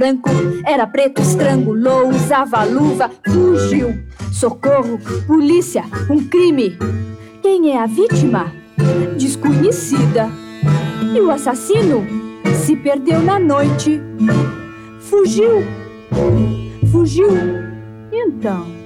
branco, era preto, estrangulou, usava luva, fugiu. Socorro, polícia, um crime. Quem é a vítima? Desconhecida. E o assassino se perdeu na noite. Fugiu. Fugiu. Então.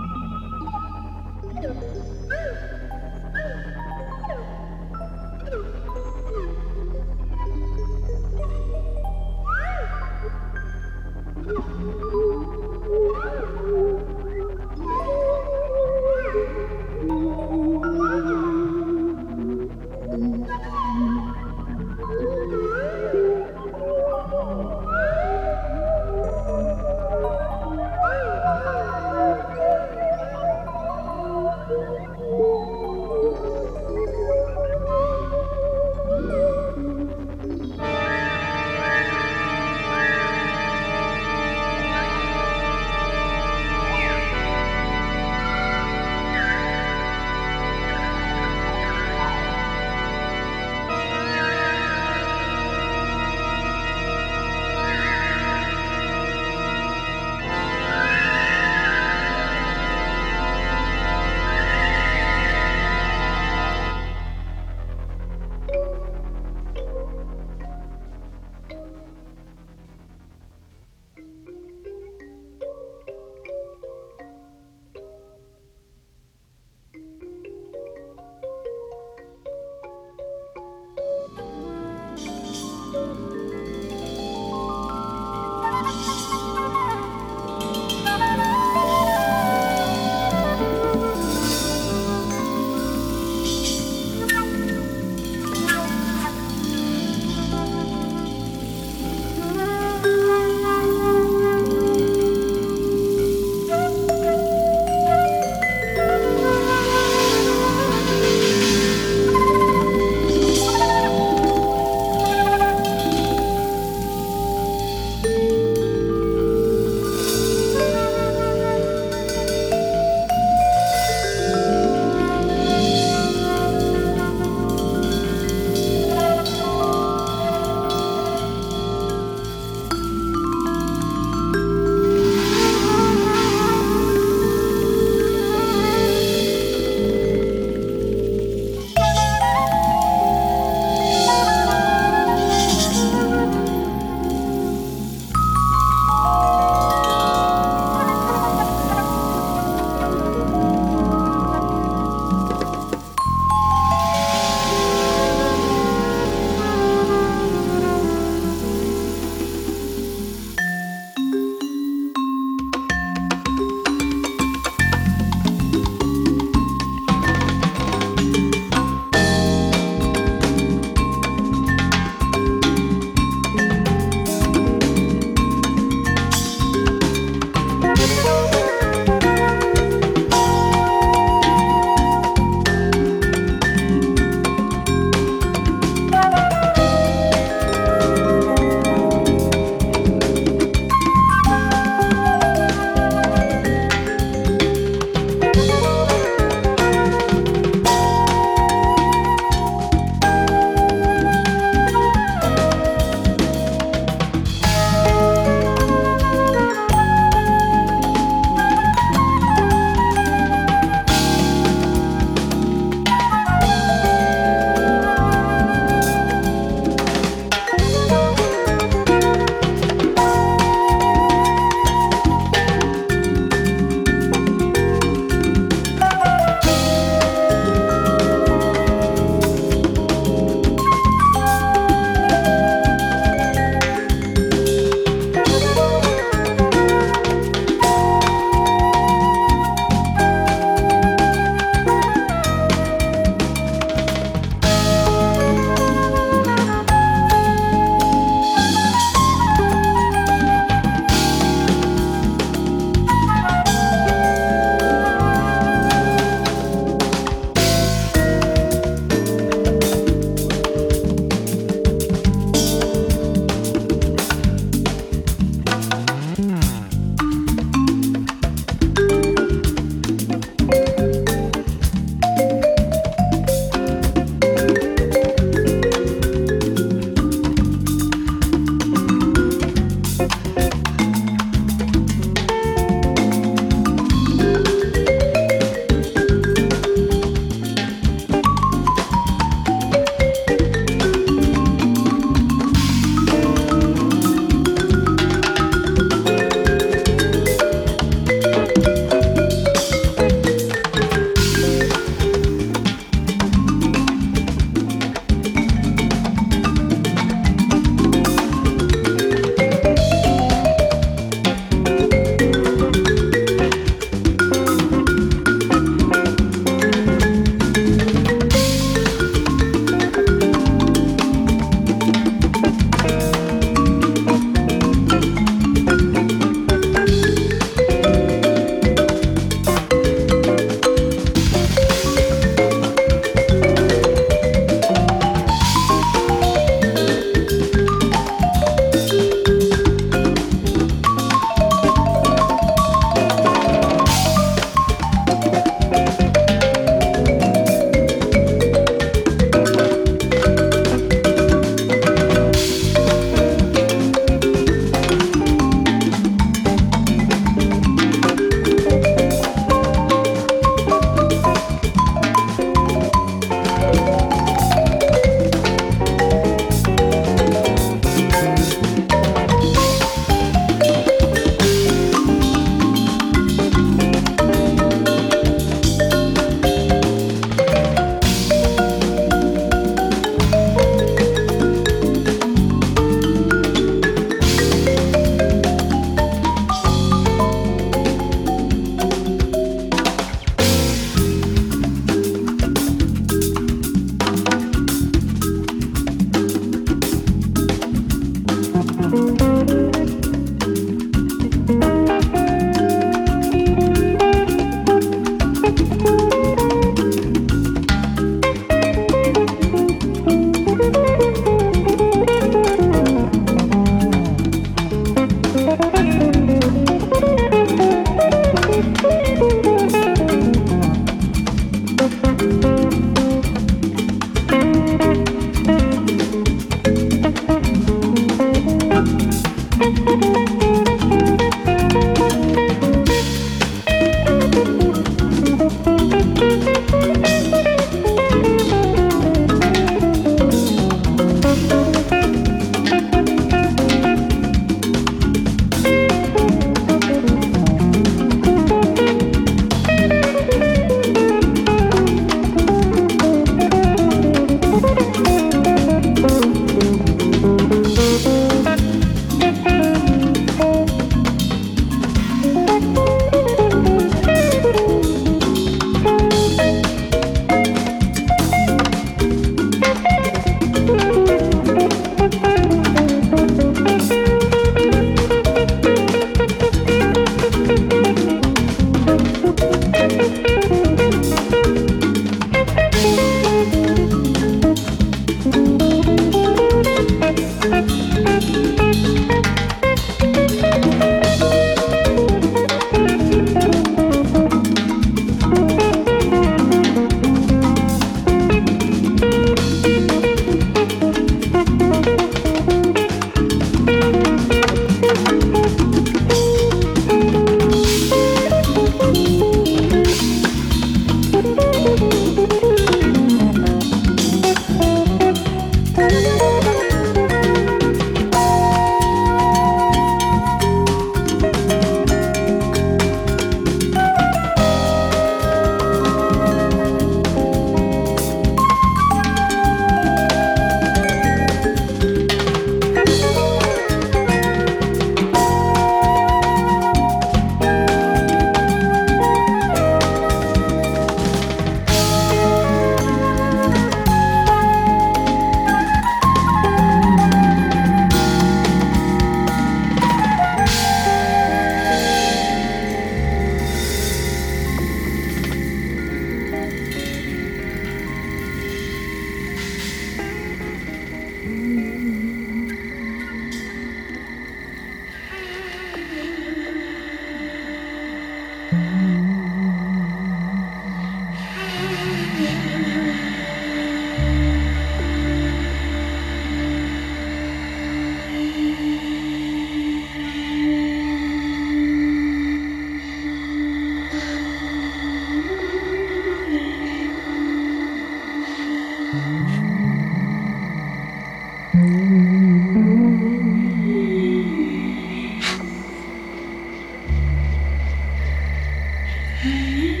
Uhum.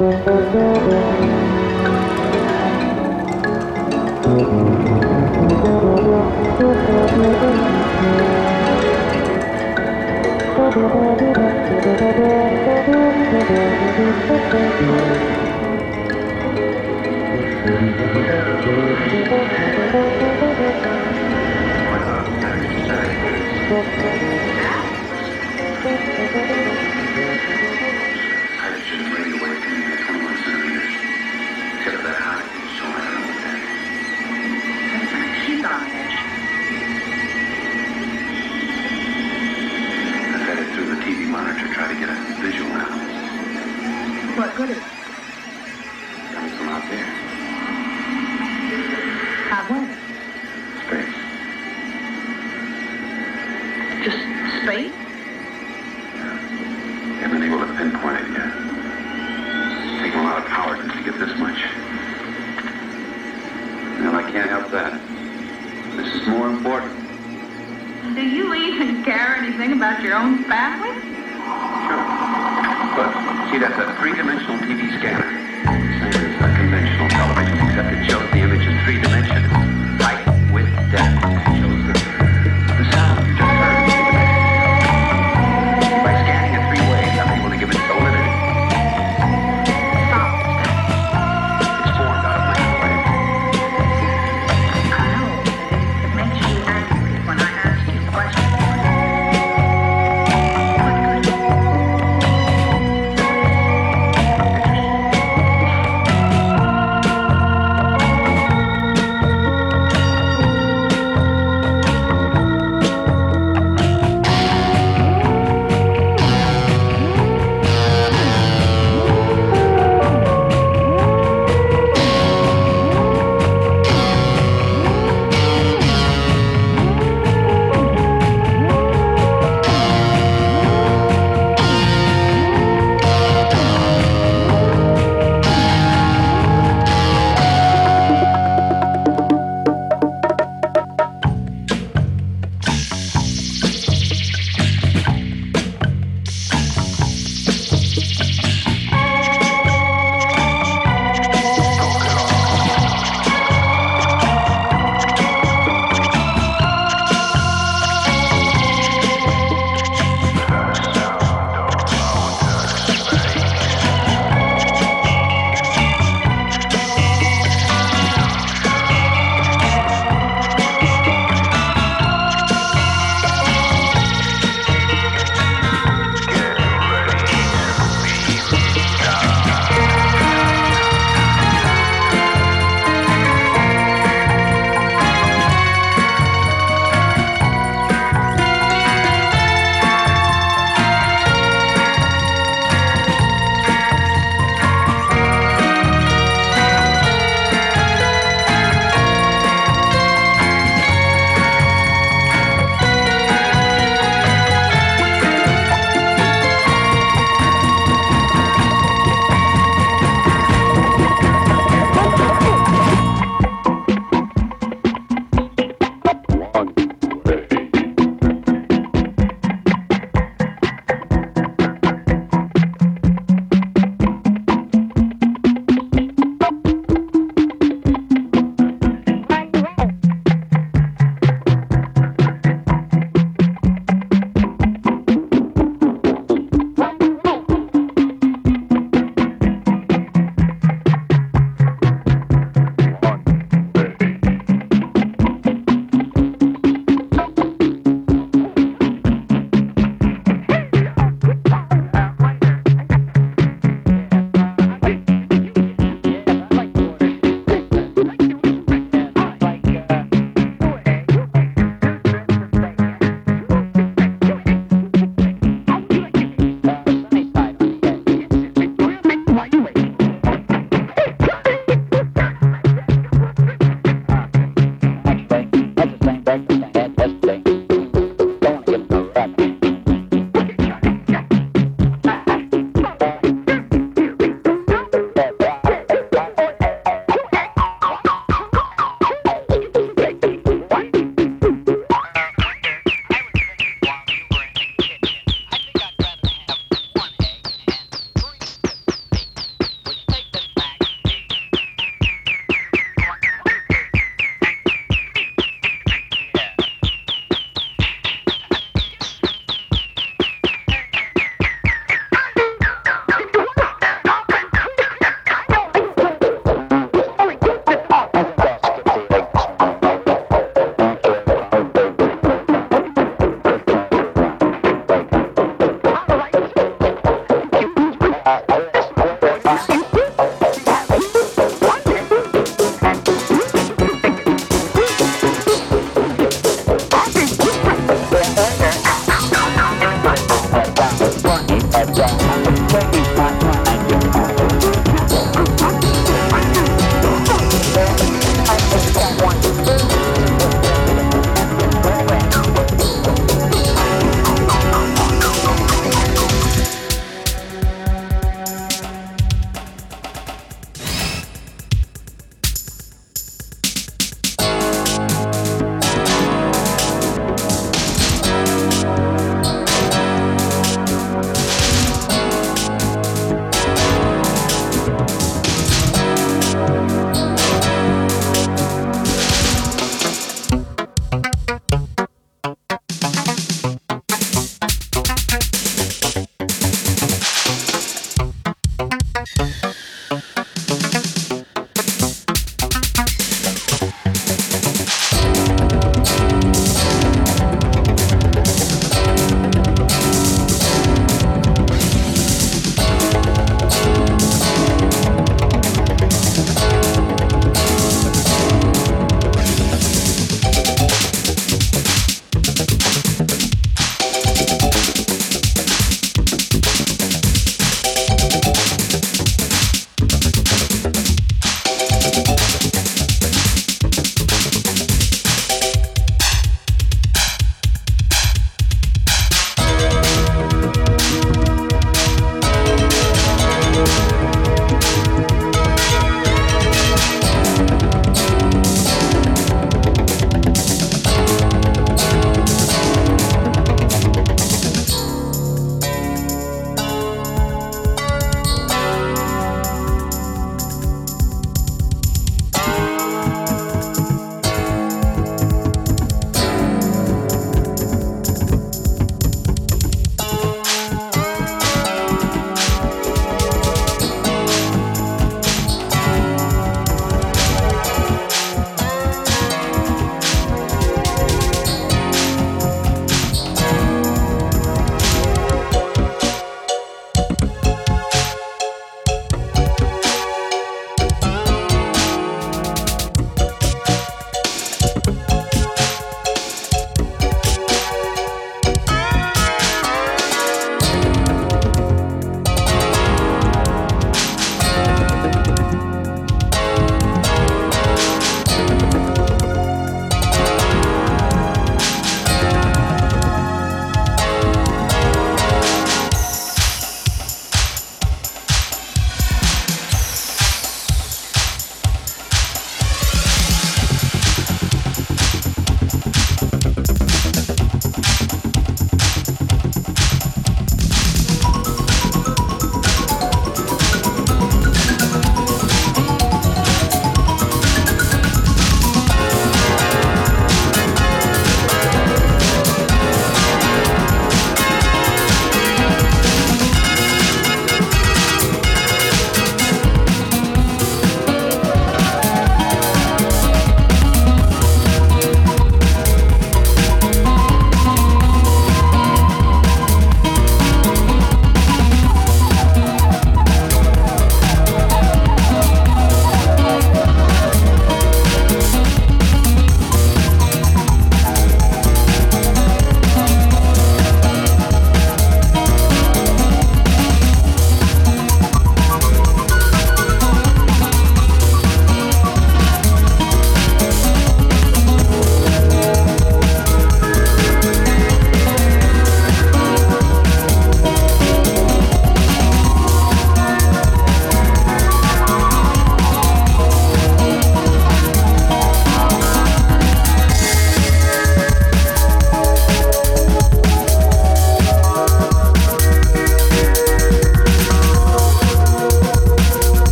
hydrogen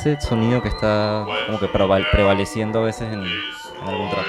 ese sonido que está como que prevaleciendo a veces en, algún track.